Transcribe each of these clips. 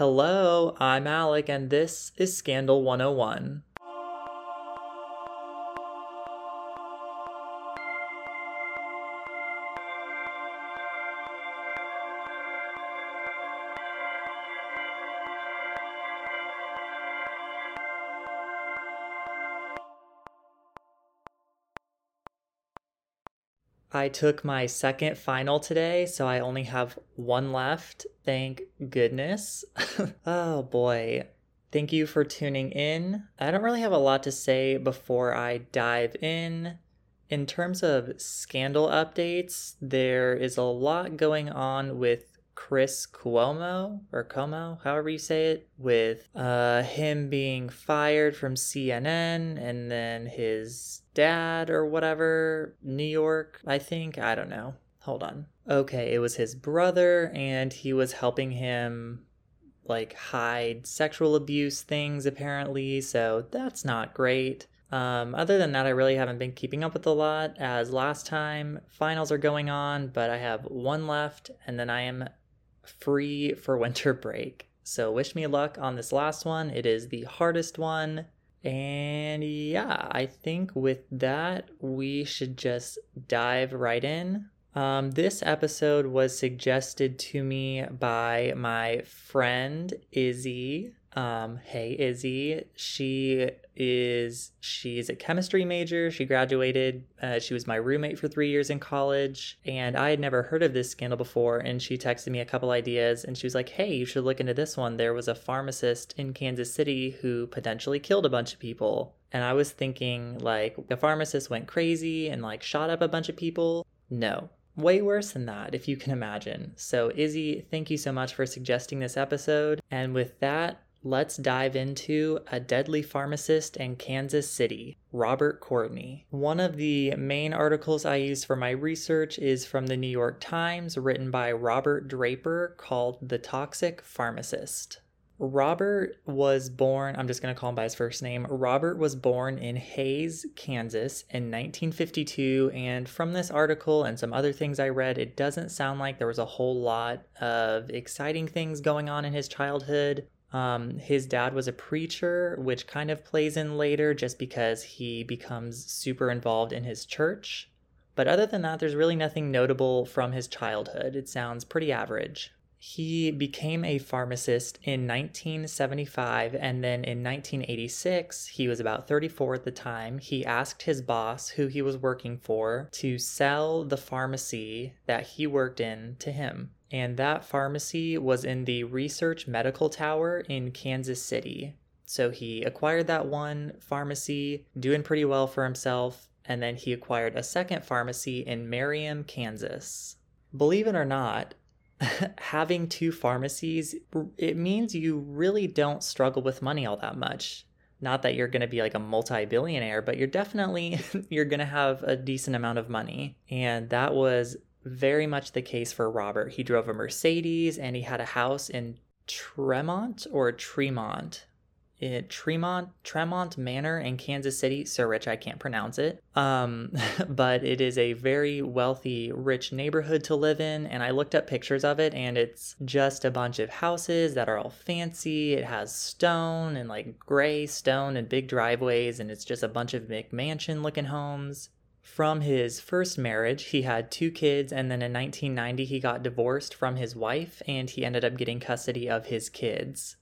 Hello, I'm Alec, and this is Scandal 101. I took my second final today, so I only have one left. Thank goodness. oh boy. Thank you for tuning in. I don't really have a lot to say before I dive in. In terms of scandal updates, there is a lot going on with Chris Cuomo or Como, however you say it, with uh, him being fired from CNN and then his dad or whatever, New York, I think. I don't know. Hold on. Okay, it was his brother, and he was helping him like hide sexual abuse things apparently, so that's not great. Um, other than that, I really haven't been keeping up with a lot as last time. Finals are going on, but I have one left, and then I am free for winter break. So wish me luck on this last one. It is the hardest one. And yeah, I think with that, we should just dive right in. Um, this episode was suggested to me by my friend Izzy. Um, hey Izzy, she is she's a chemistry major. She graduated. Uh, she was my roommate for three years in college, and I had never heard of this scandal before. And she texted me a couple ideas, and she was like, "Hey, you should look into this one. There was a pharmacist in Kansas City who potentially killed a bunch of people." And I was thinking, like, a pharmacist went crazy and like shot up a bunch of people. No, way worse than that, if you can imagine. So, Izzy, thank you so much for suggesting this episode. And with that, let's dive into A Deadly Pharmacist in Kansas City, Robert Courtney. One of the main articles I used for my research is from the New York Times, written by Robert Draper, called The Toxic Pharmacist. Robert was born, I'm just going to call him by his first name. Robert was born in Hays, Kansas in 1952. And from this article and some other things I read, it doesn't sound like there was a whole lot of exciting things going on in his childhood. Um, his dad was a preacher, which kind of plays in later just because he becomes super involved in his church. But other than that, there's really nothing notable from his childhood. It sounds pretty average. He became a pharmacist in 1975, and then in 1986, he was about 34 at the time. He asked his boss, who he was working for, to sell the pharmacy that he worked in to him and that pharmacy was in the Research Medical Tower in Kansas City. So he acquired that one pharmacy, doing pretty well for himself, and then he acquired a second pharmacy in Merriam, Kansas. Believe it or not, having two pharmacies, it means you really don't struggle with money all that much. Not that you're going to be like a multi-billionaire, but you're definitely you're going to have a decent amount of money. And that was very much the case for Robert. He drove a Mercedes and he had a house in Tremont or Tremont. It, Tremont Tremont Manor in Kansas City. So rich I can't pronounce it. Um, but it is a very wealthy, rich neighborhood to live in. And I looked up pictures of it, and it's just a bunch of houses that are all fancy. It has stone and like gray stone and big driveways, and it's just a bunch of McMansion looking homes. From his first marriage, he had two kids, and then in 1990, he got divorced from his wife and he ended up getting custody of his kids.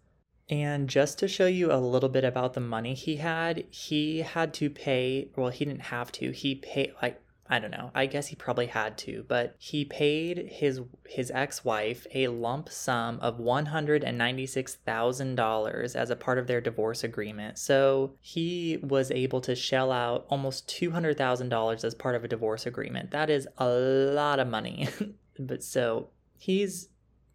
And just to show you a little bit about the money he had, he had to pay, well, he didn't have to, he paid, like, I don't know. I guess he probably had to, but he paid his his ex-wife a lump sum of $196,000 as a part of their divorce agreement. So, he was able to shell out almost $200,000 as part of a divorce agreement. That is a lot of money. but so, he's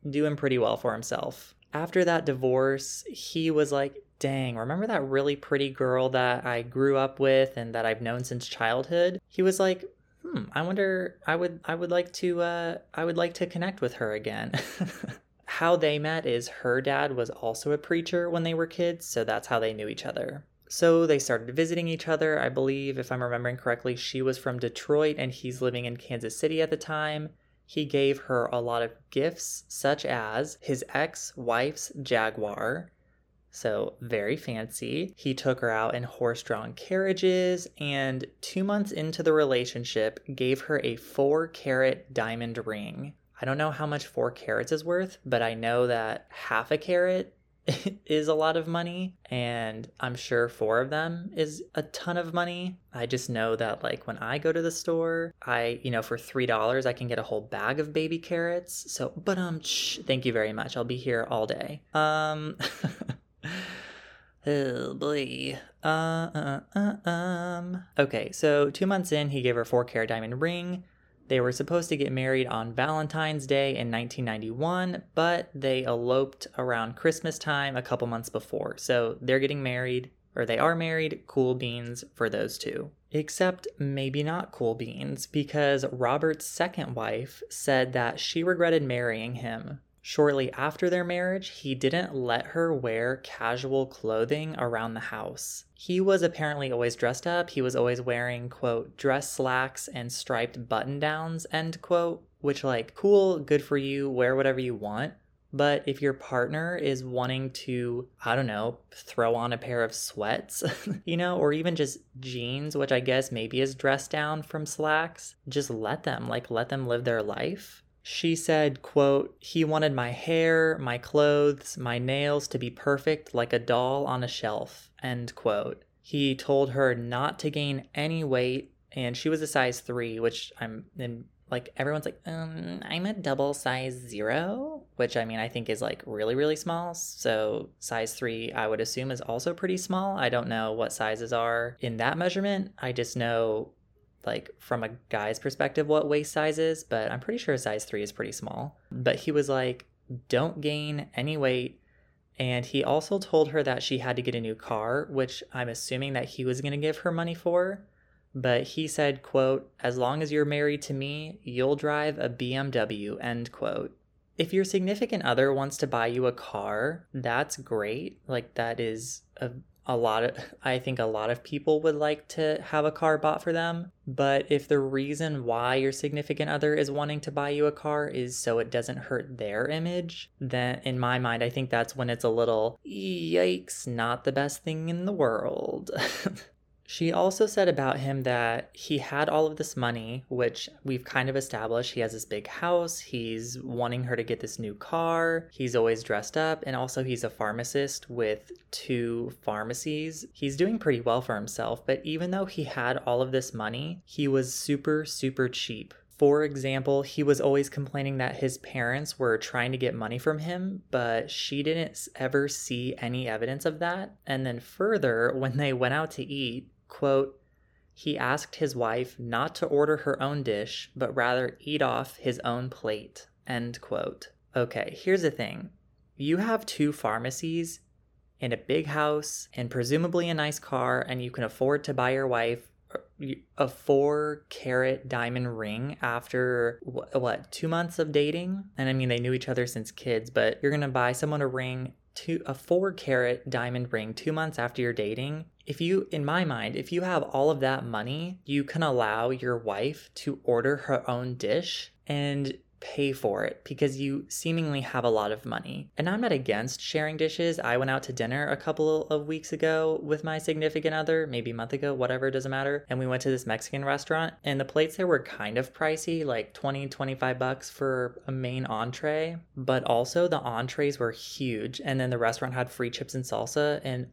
doing pretty well for himself. After that divorce, he was like, dang, remember that really pretty girl that I grew up with and that I've known since childhood? He was like, hmm, I wonder I would I would like to uh I would like to connect with her again. how they met is her dad was also a preacher when they were kids, so that's how they knew each other. So they started visiting each other. I believe, if I'm remembering correctly, she was from Detroit and he's living in Kansas City at the time. He gave her a lot of gifts, such as his ex wife's Jaguar. So, very fancy. He took her out in horse drawn carriages, and two months into the relationship, gave her a four carat diamond ring. I don't know how much four carats is worth, but I know that half a carat is a lot of money and i'm sure four of them is a ton of money i just know that like when i go to the store i you know for three dollars i can get a whole bag of baby carrots so but um shh, thank you very much i'll be here all day um Oh boy. Uh, uh, uh, um. Okay, so two months in, he gave her four carat diamond ring. They were supposed to get married on Valentine's Day in 1991, but they eloped around Christmas time a couple months before. So they're getting married, or they are married, cool beans for those two. Except maybe not cool beans, because Robert's second wife said that she regretted marrying him Shortly after their marriage, he didn't let her wear casual clothing around the house. He was apparently always dressed up. He was always wearing, quote, dress slacks and striped button downs, end quote, which, like, cool, good for you, wear whatever you want. But if your partner is wanting to, I don't know, throw on a pair of sweats, you know, or even just jeans, which I guess maybe is dressed down from slacks, just let them, like, let them live their life. She said, quote, he wanted my hair, my clothes, my nails to be perfect like a doll on a shelf, end quote. He told her not to gain any weight, and she was a size three, which I'm in like everyone's like, um, I'm a double size zero, which I mean I think is like really, really small. So size three, I would assume is also pretty small. I don't know what sizes are in that measurement. I just know like from a guy's perspective what waist size is, but I'm pretty sure size 3 is pretty small. But he was like, "Don't gain any weight." And he also told her that she had to get a new car, which I'm assuming that he was going to give her money for. But he said, quote, "As long as you're married to me, you'll drive a BMW." End quote. If your significant other wants to buy you a car, that's great. Like that is a a lot of I think a lot of people would like to have a car bought for them, but if the reason why your significant other is wanting to buy you a car is so it doesn't hurt their image, then in my mind I think that's when it's a little yikes, not the best thing in the world. She also said about him that he had all of this money, which we've kind of established. He has this big house. He's wanting her to get this new car. He's always dressed up. And also, he's a pharmacist with two pharmacies. He's doing pretty well for himself. But even though he had all of this money, he was super, super cheap. For example, he was always complaining that his parents were trying to get money from him, but she didn't ever see any evidence of that. And then, further, when they went out to eat, quote, he asked his wife not to order her own dish, but rather eat off his own plate. End quote. Okay, here's the thing you have two pharmacies and a big house and presumably a nice car, and you can afford to buy your wife a four carat diamond ring after what, two months of dating? And I mean, they knew each other since kids, but you're gonna buy someone a ring to a four carat diamond ring two months after you're dating if you, in my mind, if you have all of that money, you can allow your wife to order her own dish. And pay for it because you seemingly have a lot of money. And I'm not against sharing dishes. I went out to dinner a couple of weeks ago with my significant other, maybe a month ago, whatever, doesn't matter. And we went to this Mexican restaurant and the plates there were kind of pricey, like 20, 25 bucks for a main entree, but also the entrees were huge. And then the restaurant had free chips and salsa and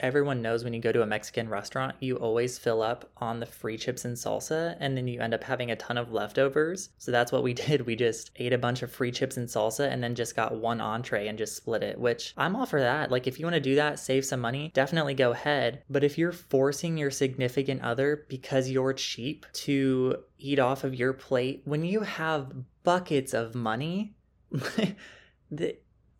everyone knows when you go to a Mexican restaurant, you always fill up on the free chips and salsa, and then you end up having a ton of leftovers. So that's what we did. We just ate a bunch of free chips and salsa and then just got one entree and just split it, which I'm all for that. Like, if you want to do that, save some money, definitely go ahead. But if you're forcing your significant other because you're cheap to eat off of your plate, when you have buckets of money, the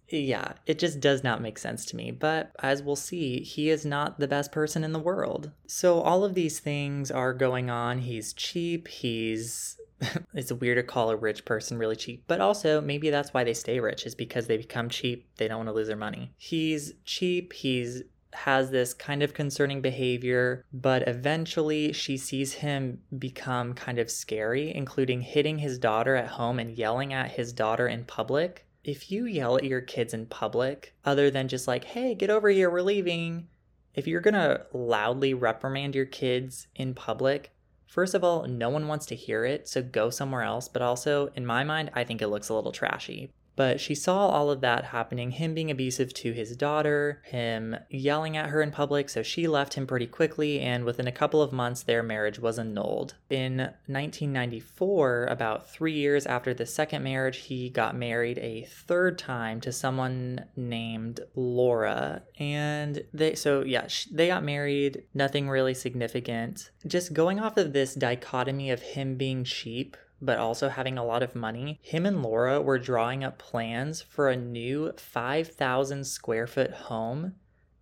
yeah, it just does not make sense to me. But as we'll see, he is not the best person in the world. So all of these things are going on. He's cheap. He's. it's weird to call a rich person really cheap, but also maybe that's why they stay rich, is because they become cheap. They don't want to lose their money. He's cheap. He's has this kind of concerning behavior, but eventually she sees him become kind of scary, including hitting his daughter at home and yelling at his daughter in public. If you yell at your kids in public, other than just like, hey, get over here, we're leaving, if you're gonna loudly reprimand your kids in public, first of all, no one wants to hear it, so go somewhere else. But also, in my mind, I think it looks a little trashy. But she saw all of that happening him being abusive to his daughter, him yelling at her in public, so she left him pretty quickly, and within a couple of months, their marriage was annulled. In 1994, about three years after the second marriage, he got married a third time to someone named Laura. And they, so yeah, they got married, nothing really significant. Just going off of this dichotomy of him being cheap but also having a lot of money, him and Laura were drawing up plans for a new 5,000 square foot home.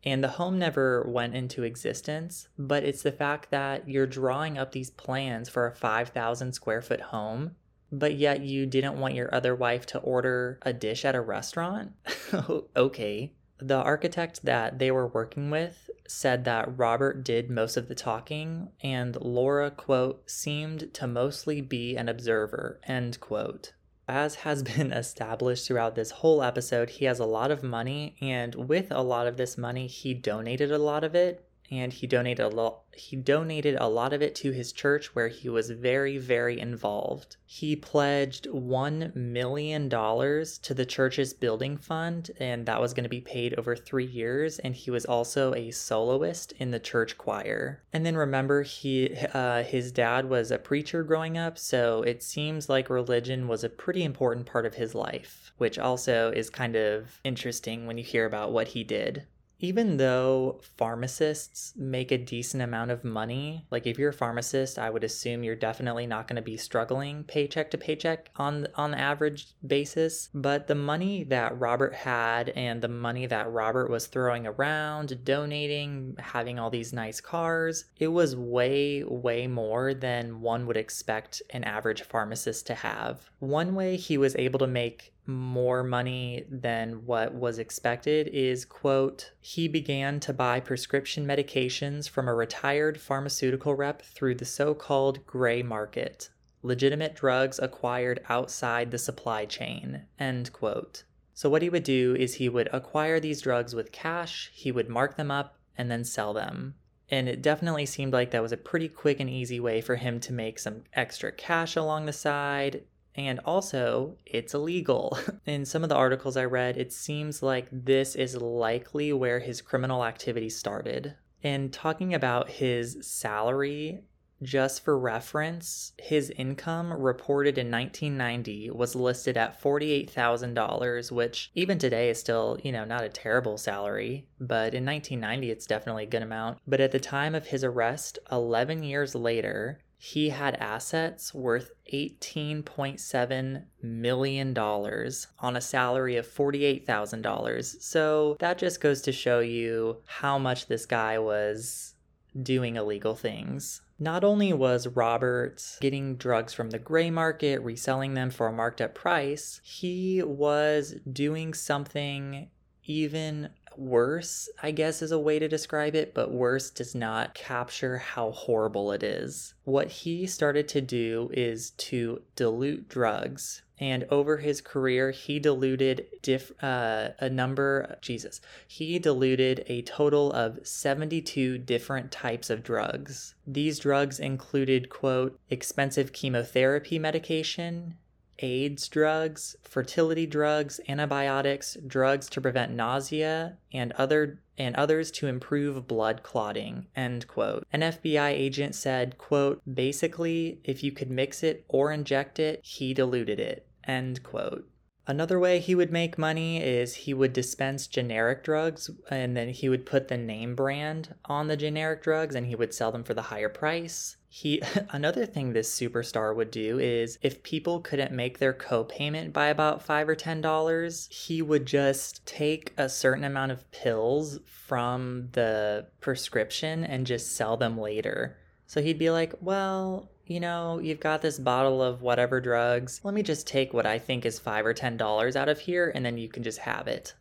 And the home never went into existence, but it's the fact that you're drawing up these plans for a 5,000 square foot home, but yet you didn't want your other wife to order a dish at a restaurant? okay. The architect that they were working with said that Robert did most of the talking and Laura, quote, seemed to mostly be an observer, end quote. As has been established throughout this whole episode, he has a lot of money, and with a lot of this money, he donated a lot of it and he donated a lot he donated a lot of it to his church where he was very very involved. He pledged 1 million dollars to the church's building fund and that was going to be paid over 3 years and he was also a soloist in the church choir. And then remember he uh, his dad was a preacher growing up, so it seems like religion was a pretty important part of his life, which also is kind of interesting when you hear about what he did even though pharmacists make a decent amount of money, like if you're a pharmacist, I would assume you're definitely not going to be struggling paycheck to paycheck on on the average basis, but the money that Robert had and the money that Robert was throwing around, donating, having all these nice cars, it was way way more than one would expect an average pharmacist to have. One way he was able to make more money than what was expected is quote he began to buy prescription medications from a retired pharmaceutical rep through the so-called gray market legitimate drugs acquired outside the supply chain end quote. So what he would do is he would acquire these drugs with cash he would mark them up and then sell them. And it definitely seemed like that was a pretty quick and easy way for him to make some extra cash along the side and also, it's illegal. In some of the articles I read, it seems like this is likely where his criminal activity started. And talking about his salary, just for reference, his income reported in 1990 was listed at $48,000, which even today is still, you know, not a terrible salary, but in 1990 it's definitely a good amount. But at the time of his arrest, 11 years later, he had assets worth $18.7 million on a salary of $48,000. So that just goes to show you how much this guy was doing illegal things. Not only was Robert getting drugs from the gray market, reselling them for a marked up price, he was doing something even worse, I guess is a way to describe it, but worse does not capture how horrible it is. What he started to do is to dilute drugs. And over his career, he diluted diff, uh, a number, Jesus, he diluted a total of 72 different types of drugs. These drugs included, quote, expensive chemotherapy medication, AIDS drugs, fertility drugs, antibiotics, drugs to prevent nausea, and other and others to improve blood clotting. End quote. An FBI agent said, quote, basically, if you could mix it or inject it, he diluted it. End quote. Another way he would make money is he would dispense generic drugs and then he would put the name brand on the generic drugs and he would sell them for the higher price. He another thing this superstar would do is if people couldn't make their co-payment by about 5 or 10 dollars, he would just take a certain amount of pills from the prescription and just sell them later. So he'd be like, "Well, you know, you've got this bottle of whatever drugs. Let me just take what I think is five or ten dollars out of here, and then you can just have it.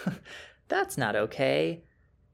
That's not okay.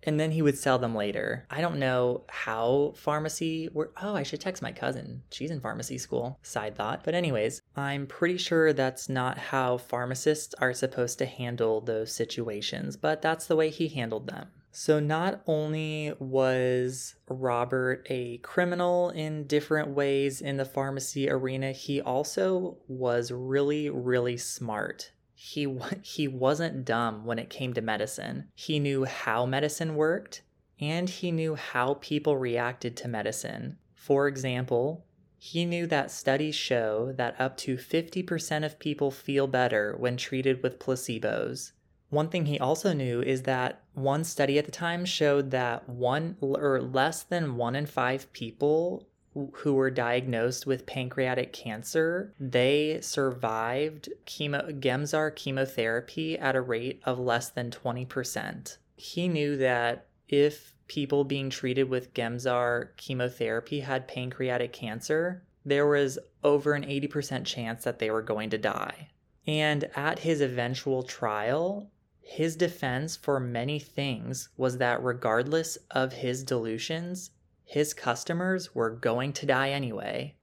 And then he would sell them later. I don't know how pharmacy were. Oh, I should text my cousin. She's in pharmacy school. Side thought. But, anyways, I'm pretty sure that's not how pharmacists are supposed to handle those situations, but that's the way he handled them. So, not only was Robert a criminal in different ways in the pharmacy arena, he also was really, really smart. He, he wasn't dumb when it came to medicine. He knew how medicine worked and he knew how people reacted to medicine. For example, he knew that studies show that up to 50% of people feel better when treated with placebos. One thing he also knew is that one study at the time showed that one or less than one in five people who were diagnosed with pancreatic cancer, they survived chemo Gemzar chemotherapy at a rate of less than 20%. He knew that if people being treated with Gemzar chemotherapy had pancreatic cancer, there was over an 80% chance that they were going to die. And at his eventual trial, his defense for many things was that regardless of his dilutions, his customers were going to die anyway.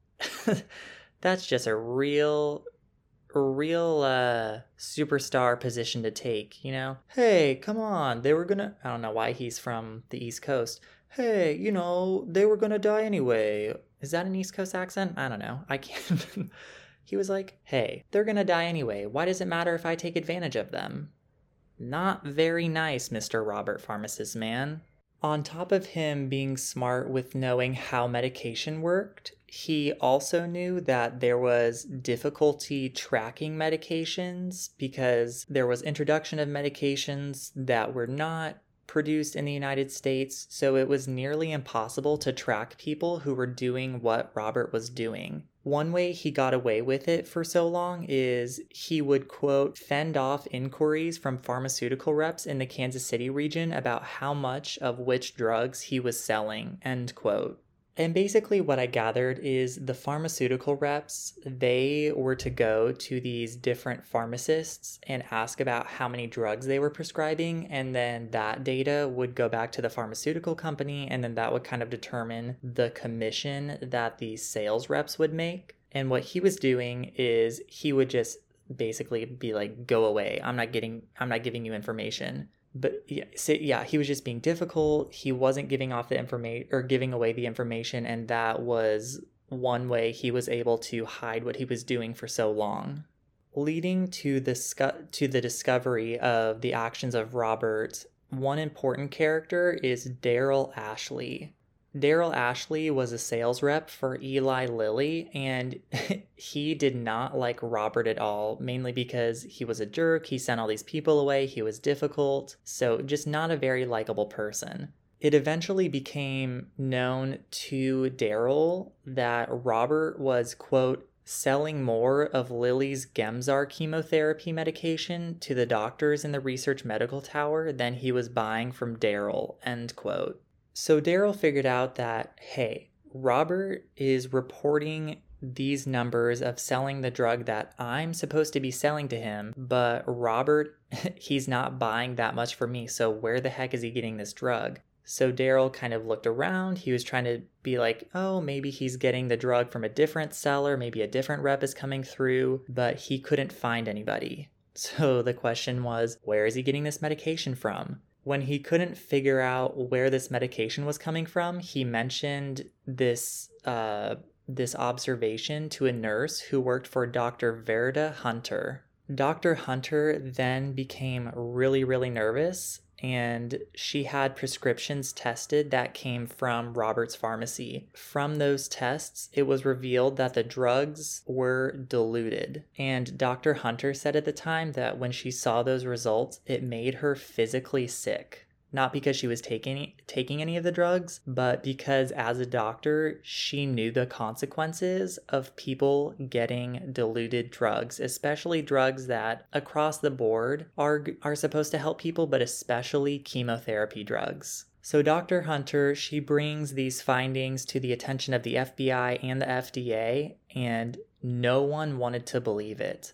That's just a real real uh superstar position to take, you know? Hey, come on, they were gonna I don't know why he's from the East Coast. Hey, you know, they were gonna die anyway. Is that an East Coast accent? I don't know. I can't He was like, hey, they're gonna die anyway. Why does it matter if I take advantage of them? Not very nice, Mr. Robert Pharmacist Man. On top of him being smart with knowing how medication worked, he also knew that there was difficulty tracking medications because there was introduction of medications that were not produced in the United States, so it was nearly impossible to track people who were doing what Robert was doing. One way he got away with it for so long is he would, quote, fend off inquiries from pharmaceutical reps in the Kansas City region about how much of which drugs he was selling, end quote. And basically, what I gathered is the pharmaceutical reps, they were to go to these different pharmacists and ask about how many drugs they were prescribing. And then that data would go back to the pharmaceutical company. And then that would kind of determine the commission that the sales reps would make. And what he was doing is he would just basically be like, go away. I'm not getting, I'm not giving you information but yeah, so yeah, he was just being difficult. He wasn't giving off the information or giving away the information, and that was one way he was able to hide what he was doing for so long. Leading to the scu- to the discovery of the actions of Robert, one important character is Daryl Ashley. Daryl Ashley was a sales rep for Eli Lilly, and he did not like Robert at all, mainly because he was a jerk, he sent all these people away, he was difficult, so just not a very likable person. It eventually became known to Daryl that Robert was, quote, selling more of Lilly's Gemzar chemotherapy medication to the doctors in the research medical tower than he was buying from Daryl, end quote. So Daryl figured out that, hey, Robert is reporting these numbers of selling the drug that I'm supposed to be selling to him, but Robert, he's not buying that much for me. So where the heck is he getting this drug? So Daryl kind of looked around. He was trying to be like, oh, maybe he's getting the drug from a different seller, maybe a different rep is coming through, but he couldn't find anybody. So the question was, where is he getting this medication from? When he couldn't figure out where this medication was coming from, he mentioned this uh, this observation to a nurse who worked for Dr. Verda Hunter. Dr. Hunter then became really, really nervous and she had prescriptions tested that came from Robert's pharmacy. From those tests, it was revealed that the drugs were diluted. And Dr. Hunter said at the time that when she saw those results, it made her physically sick not because she was taking taking any of the drugs, but because as a doctor, she knew the consequences of people getting diluted drugs, especially drugs that across the board are are supposed to help people, but especially chemotherapy drugs. So Dr. Hunter, she brings these findings to the attention of the FBI and the FDA, and no one wanted to believe it.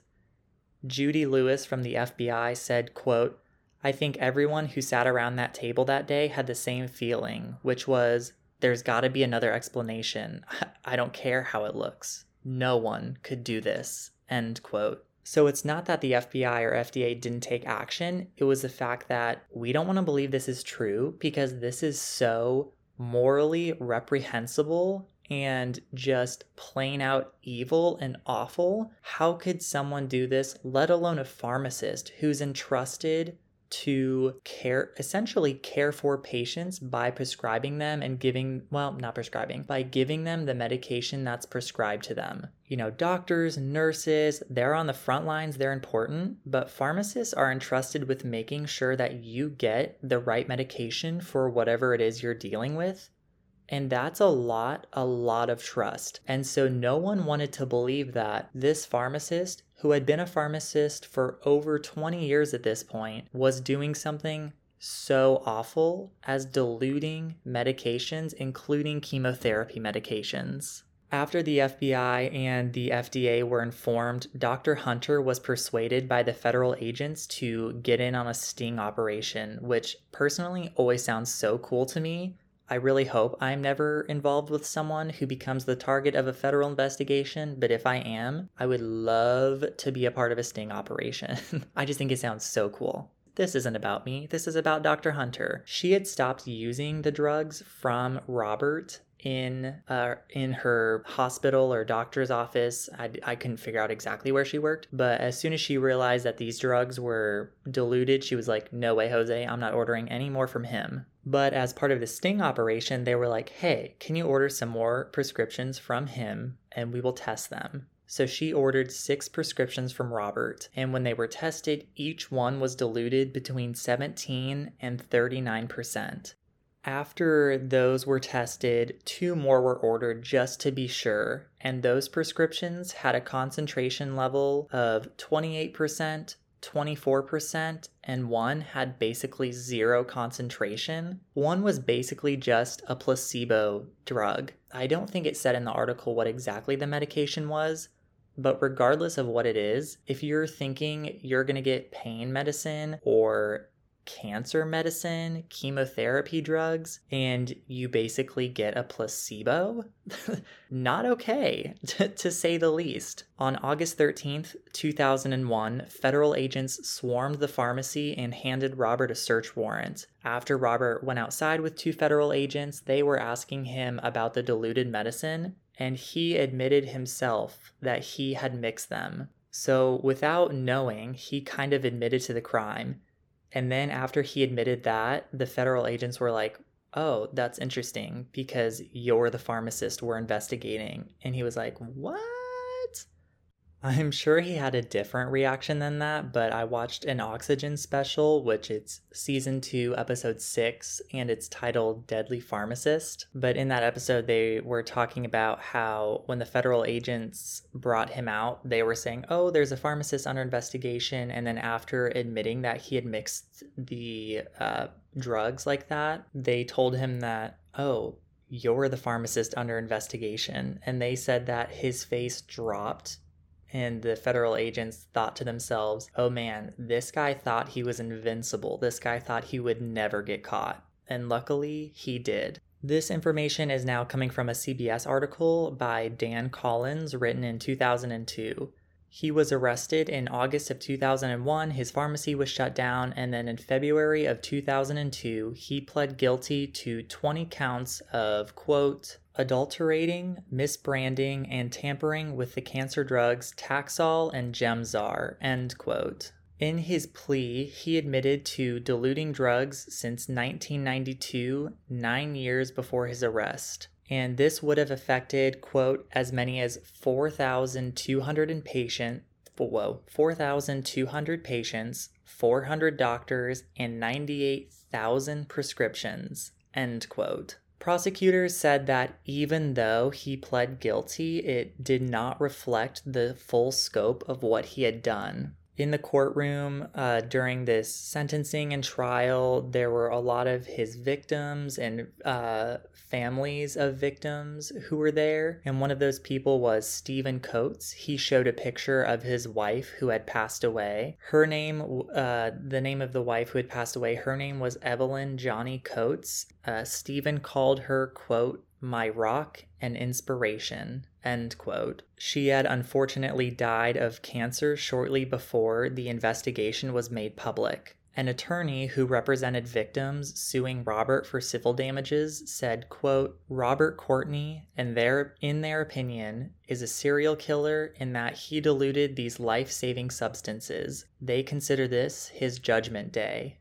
Judy Lewis from the FBI said, quote, I think everyone who sat around that table that day had the same feeling, which was there's got to be another explanation. I don't care how it looks. No one could do this. End quote. So it's not that the FBI or FDA didn't take action, it was the fact that we don't want to believe this is true because this is so morally reprehensible and just plain out evil and awful. How could someone do this, let alone a pharmacist who's entrusted to care essentially care for patients by prescribing them and giving well not prescribing by giving them the medication that's prescribed to them. You know doctors nurses they're on the front lines they're important but pharmacists are entrusted with making sure that you get the right medication for whatever it is you're dealing with and that's a lot, a lot of trust. And so no one wanted to believe that this pharmacist, who had been a pharmacist for over 20 years at this point, was doing something so awful as diluting medications, including chemotherapy medications. After the FBI and the FDA were informed, Dr. Hunter was persuaded by the federal agents to get in on a sting operation, which personally always sounds so cool to me I really hope I'm never involved with someone who becomes the target of a federal investigation, but if I am, I would love to be a part of a sting operation. I just think it sounds so cool. This isn't about me. This is about Dr. Hunter. She had stopped using the drugs from Robert in uh, in her hospital or doctor's office. I, I couldn't figure out exactly where she worked, but as soon as she realized that these drugs were diluted, she was like, "No way, Jose! I'm not ordering any more from him." But as part of the sting operation, they were like, "Hey, can you order some more prescriptions from him, and we will test them." So she ordered six prescriptions from Robert, and when they were tested, each one was diluted between 17 and 39 percent. After those were tested, two more were ordered just to be sure, and those prescriptions had a concentration level of 28%, 24%, and one had basically zero concentration. One was basically just a placebo drug. I don't think it said in the article what exactly the medication was, but regardless of what it is, if you're thinking you're to get pain medicine or cancer medicine, chemotherapy drugs, and you basically get a placebo? Not okay, to, to, say the least. On August 13th, 2001, federal agents swarmed the pharmacy and handed Robert a search warrant. After Robert went outside with two federal agents, they were asking him about the diluted medicine, and he admitted himself that he had mixed them. So, without knowing, he kind of admitted to the crime. And then after he admitted that, the federal agents were like, oh, that's interesting because you're the pharmacist we're investigating. And he was like, what? I'm sure he had a different reaction than that, but I watched an Oxygen special, which it's season two, episode six, and it's titled Deadly Pharmacist. But in that episode, they were talking about how when the federal agents brought him out, they were saying, oh, there's a pharmacist under investigation. And then after admitting that he had mixed the uh, drugs like that, they told him that, oh, you're the pharmacist under investigation. And they said that his face dropped and the federal agents thought to themselves, oh man, this guy thought he was invincible. This guy thought he would never get caught. And luckily, he did. This information is now coming from a CBS article by Dan Collins, written in 2002. He was arrested in August of 2001, his pharmacy was shut down, and then in February of 2002, he pled guilty to 20 counts of, quote, adulterating, misbranding, and tampering with the cancer drugs Taxol and Gemzar, end quote. In his plea, he admitted to diluting drugs since 1992, nine years before his arrest. And this would have affected, quote, as many as 4,200 patient, whoa, 4,200 patients, 400 doctors, and 98,000 prescriptions, end quote. Prosecutors said that even though he pled guilty, it did not reflect the full scope of what he had done. In the courtroom uh, during this sentencing and trial, there were a lot of his victims and uh, families of victims who were there. And one of those people was Stephen Coates. He showed a picture of his wife who had passed away. Her name, uh, the name of the wife who had passed away, her name was Evelyn Johnny Coates. Uh, Stephen called her, quote, my rock and inspiration. End quote. She had unfortunately died of cancer shortly before the investigation was made public. An attorney who represented victims suing Robert for civil damages said, quote, Robert Courtney, and their in their opinion, is a serial killer in that he diluted these life-saving substances. They consider this his judgment day.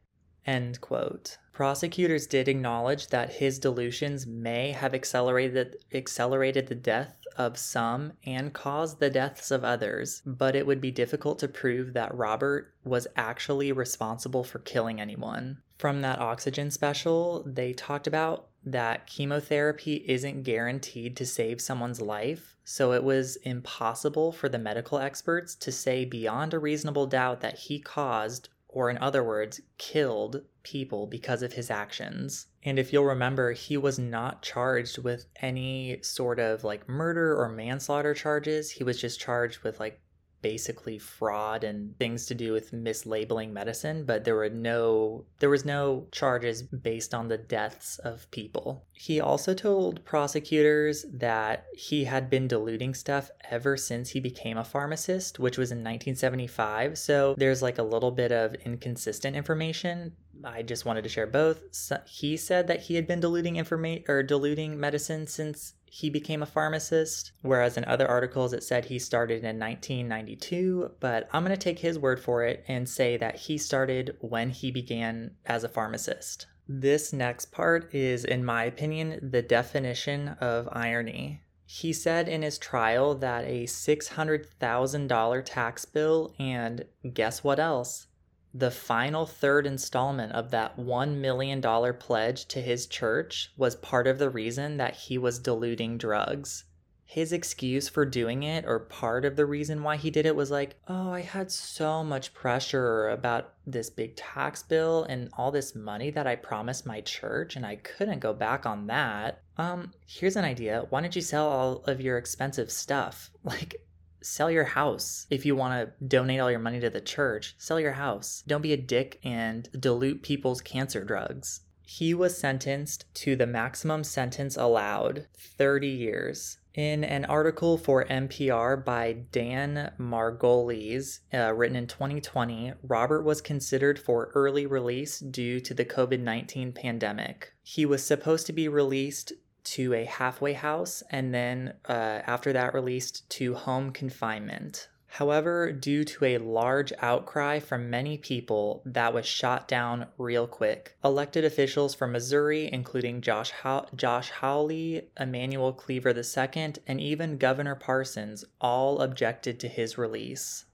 End quote. Prosecutors did acknowledge that his dilutions may have accelerated accelerated the death of some and caused the deaths of others, but it would be difficult to prove that Robert was actually responsible for killing anyone. From that oxygen special, they talked about that chemotherapy isn't guaranteed to save someone's life, so it was impossible for the medical experts to say beyond a reasonable doubt that he caused or in other words, killed people because of his actions. And if you'll remember, he was not charged with any sort of like murder or manslaughter charges. He was just charged with like basically fraud and things to do with mislabeling medicine but there were no there was no charges based on the deaths of people. He also told prosecutors that he had been diluting stuff ever since he became a pharmacist which was in 1975 so there's like a little bit of inconsistent information. I just wanted to share both. So he said that he had been diluting information or diluting medicine since he became a pharmacist, whereas in other articles it said he started in 1992. But I'm going to take his word for it and say that he started when he began as a pharmacist. This next part is, in my opinion, the definition of irony. He said in his trial that a $600,000 tax bill and guess what else? The final third installment of that $1 million pledge to his church was part of the reason that he was diluting drugs. His excuse for doing it, or part of the reason why he did it, was like, oh, I had so much pressure about this big tax bill and all this money that I promised my church, and I couldn't go back on that. Um, here's an idea. Why don't you sell all of your expensive stuff? Like, sell your house. If you want to donate all your money to the church, sell your house. Don't be a dick and dilute people's cancer drugs. He was sentenced to the maximum sentence allowed 30 years. In an article for NPR by Dan Margolies, uh, written in 2020, Robert was considered for early release due to the COVID 19 pandemic. He was supposed to be released to a halfway house and then uh, after that released to home confinement. However, due to a large outcry from many people, that was shot down real quick. Elected officials from Missouri, including Josh, How- Josh Hawley, Emanuel Cleaver II, and even Governor Parsons, all objected to his release.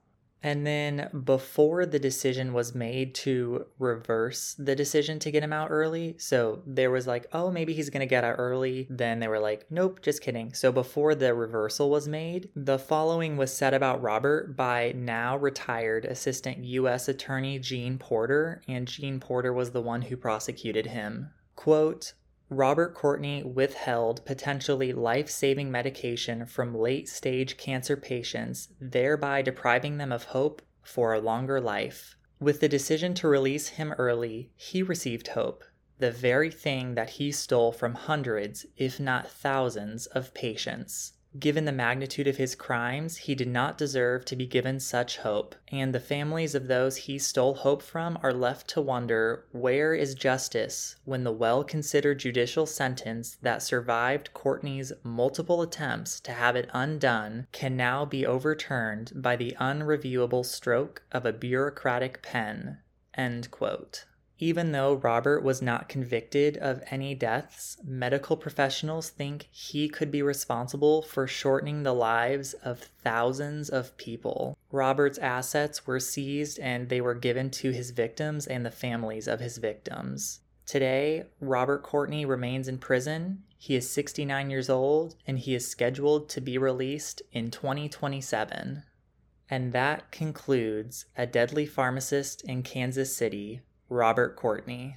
And then before the decision was made to reverse the decision to get him out early, so there was like, oh, maybe he's to get out early. Then they were like, nope, just kidding. So before the reversal was made, the following was said about Robert by now retired Assistant U.S. Attorney Gene Porter, and Gene Porter was the one who prosecuted him. Quote, Robert Courtney withheld potentially life saving medication from late stage cancer patients, thereby depriving them of hope for a longer life. With the decision to release him early, he received hope, the very thing that he stole from hundreds, if not thousands, of patients. Given the magnitude of his crimes, he did not deserve to be given such hope, and the families of those he stole hope from are left to wonder where is justice when the well considered judicial sentence that survived Courtney's multiple attempts to have it undone can now be overturned by the unreviewable stroke of a bureaucratic pen. End quote. Even though Robert was not convicted of any deaths, medical professionals think he could be responsible for shortening the lives of thousands of people. Robert's assets were seized and they were given to his victims and the families of his victims. Today, Robert Courtney remains in prison. He is 69 years old and he is scheduled to be released in 2027. And that concludes A Deadly Pharmacist in Kansas City, Robert Courtney.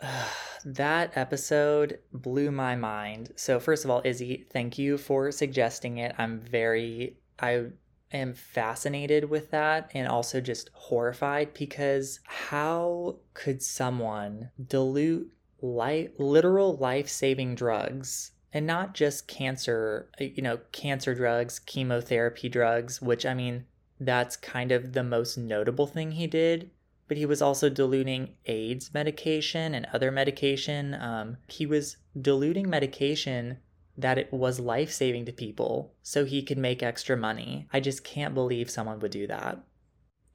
that episode blew my mind. So, first of all, Izzy, thank you for suggesting it. I'm very, I am fascinated with that and also just horrified because how could someone dilute life, literal life saving drugs and not just cancer, uh, you know, cancer drugs, chemotherapy drugs, which I mean, that's kind of the most notable thing he did. But he was also diluting AIDS medication and other medication. Um, he was diluting medication that it was life saving to people so he could make extra money. I just can't believe someone would do that.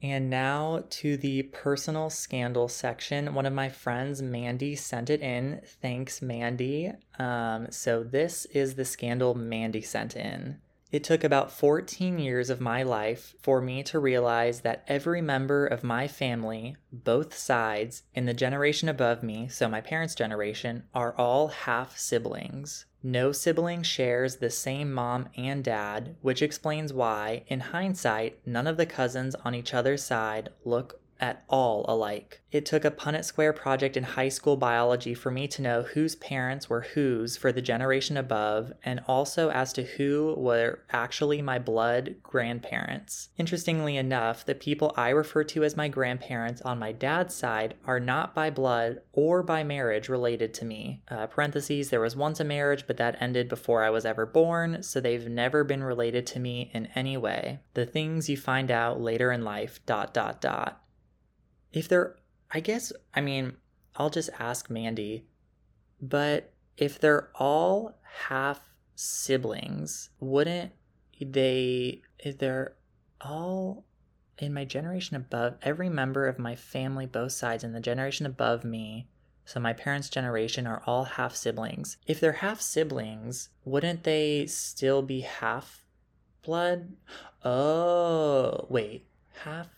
And now to the personal scandal section. One of my friends, Mandy, sent it in. Thanks, Mandy. Um, so this is the scandal Mandy sent in. It took about 14 years of my life for me to realize that every member of my family, both sides, in the generation above me, so my parents' generation, are all half siblings. No sibling shares the same mom and dad, which explains why, in hindsight, none of the cousins on each other's side look at all alike. It took a Punnett Square project in high school biology for me to know whose parents were whose for the generation above, and also as to who were actually my blood grandparents. Interestingly enough, the people I refer to as my grandparents on my dad's side are not by blood or by marriage related to me. Uh, parentheses, there was once a marriage, but that ended before I was ever born, so they've never been related to me in any way. The things you find out later in life, dot, dot, dot if they're, I guess, I mean, I'll just ask Mandy, but if they're all half siblings, wouldn't they, if they're all in my generation above, every member of my family, both sides, in the generation above me, so my parents' generation are all half siblings. If they're half siblings, wouldn't they still be half blood? Oh, wait, half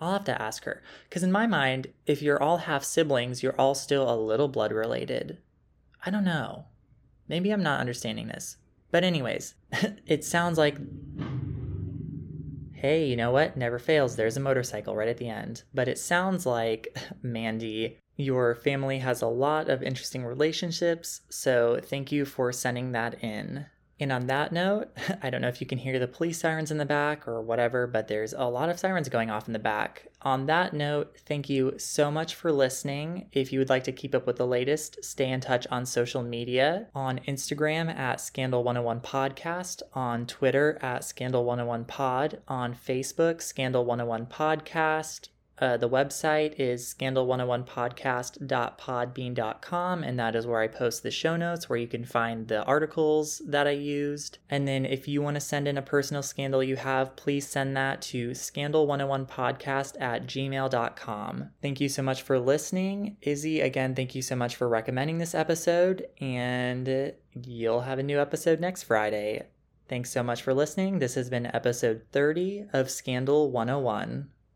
I'll have to ask her. Because in my mind, if you're all half siblings, you're all still a little blood related. I don't know. Maybe I'm not understanding this. But, anyways, it sounds like. Hey, you know what? Never fails. There's a motorcycle right at the end. But it sounds like, Mandy, your family has a lot of interesting relationships. So, thank you for sending that in. And on that note, I don't know if you can hear the police sirens in the back or whatever, but there's a lot of sirens going off in the back. On that note, thank you so much for listening. If you would like to keep up with the latest, stay in touch on social media on Instagram at Scandal101 Podcast, on Twitter at Scandal101 Pod, on Facebook, Scandal101 Podcast, uh, the website is scandal101podcast.podbean.com, and that is where I post the show notes where you can find the articles that I used. And then if you want to send in a personal scandal you have, please send that to scandal101podcast at gmail.com. Thank you so much for listening. Izzy, again, thank you so much for recommending this episode, and you'll have a new episode next Friday. Thanks so much for listening. This has been episode 30 of Scandal 101.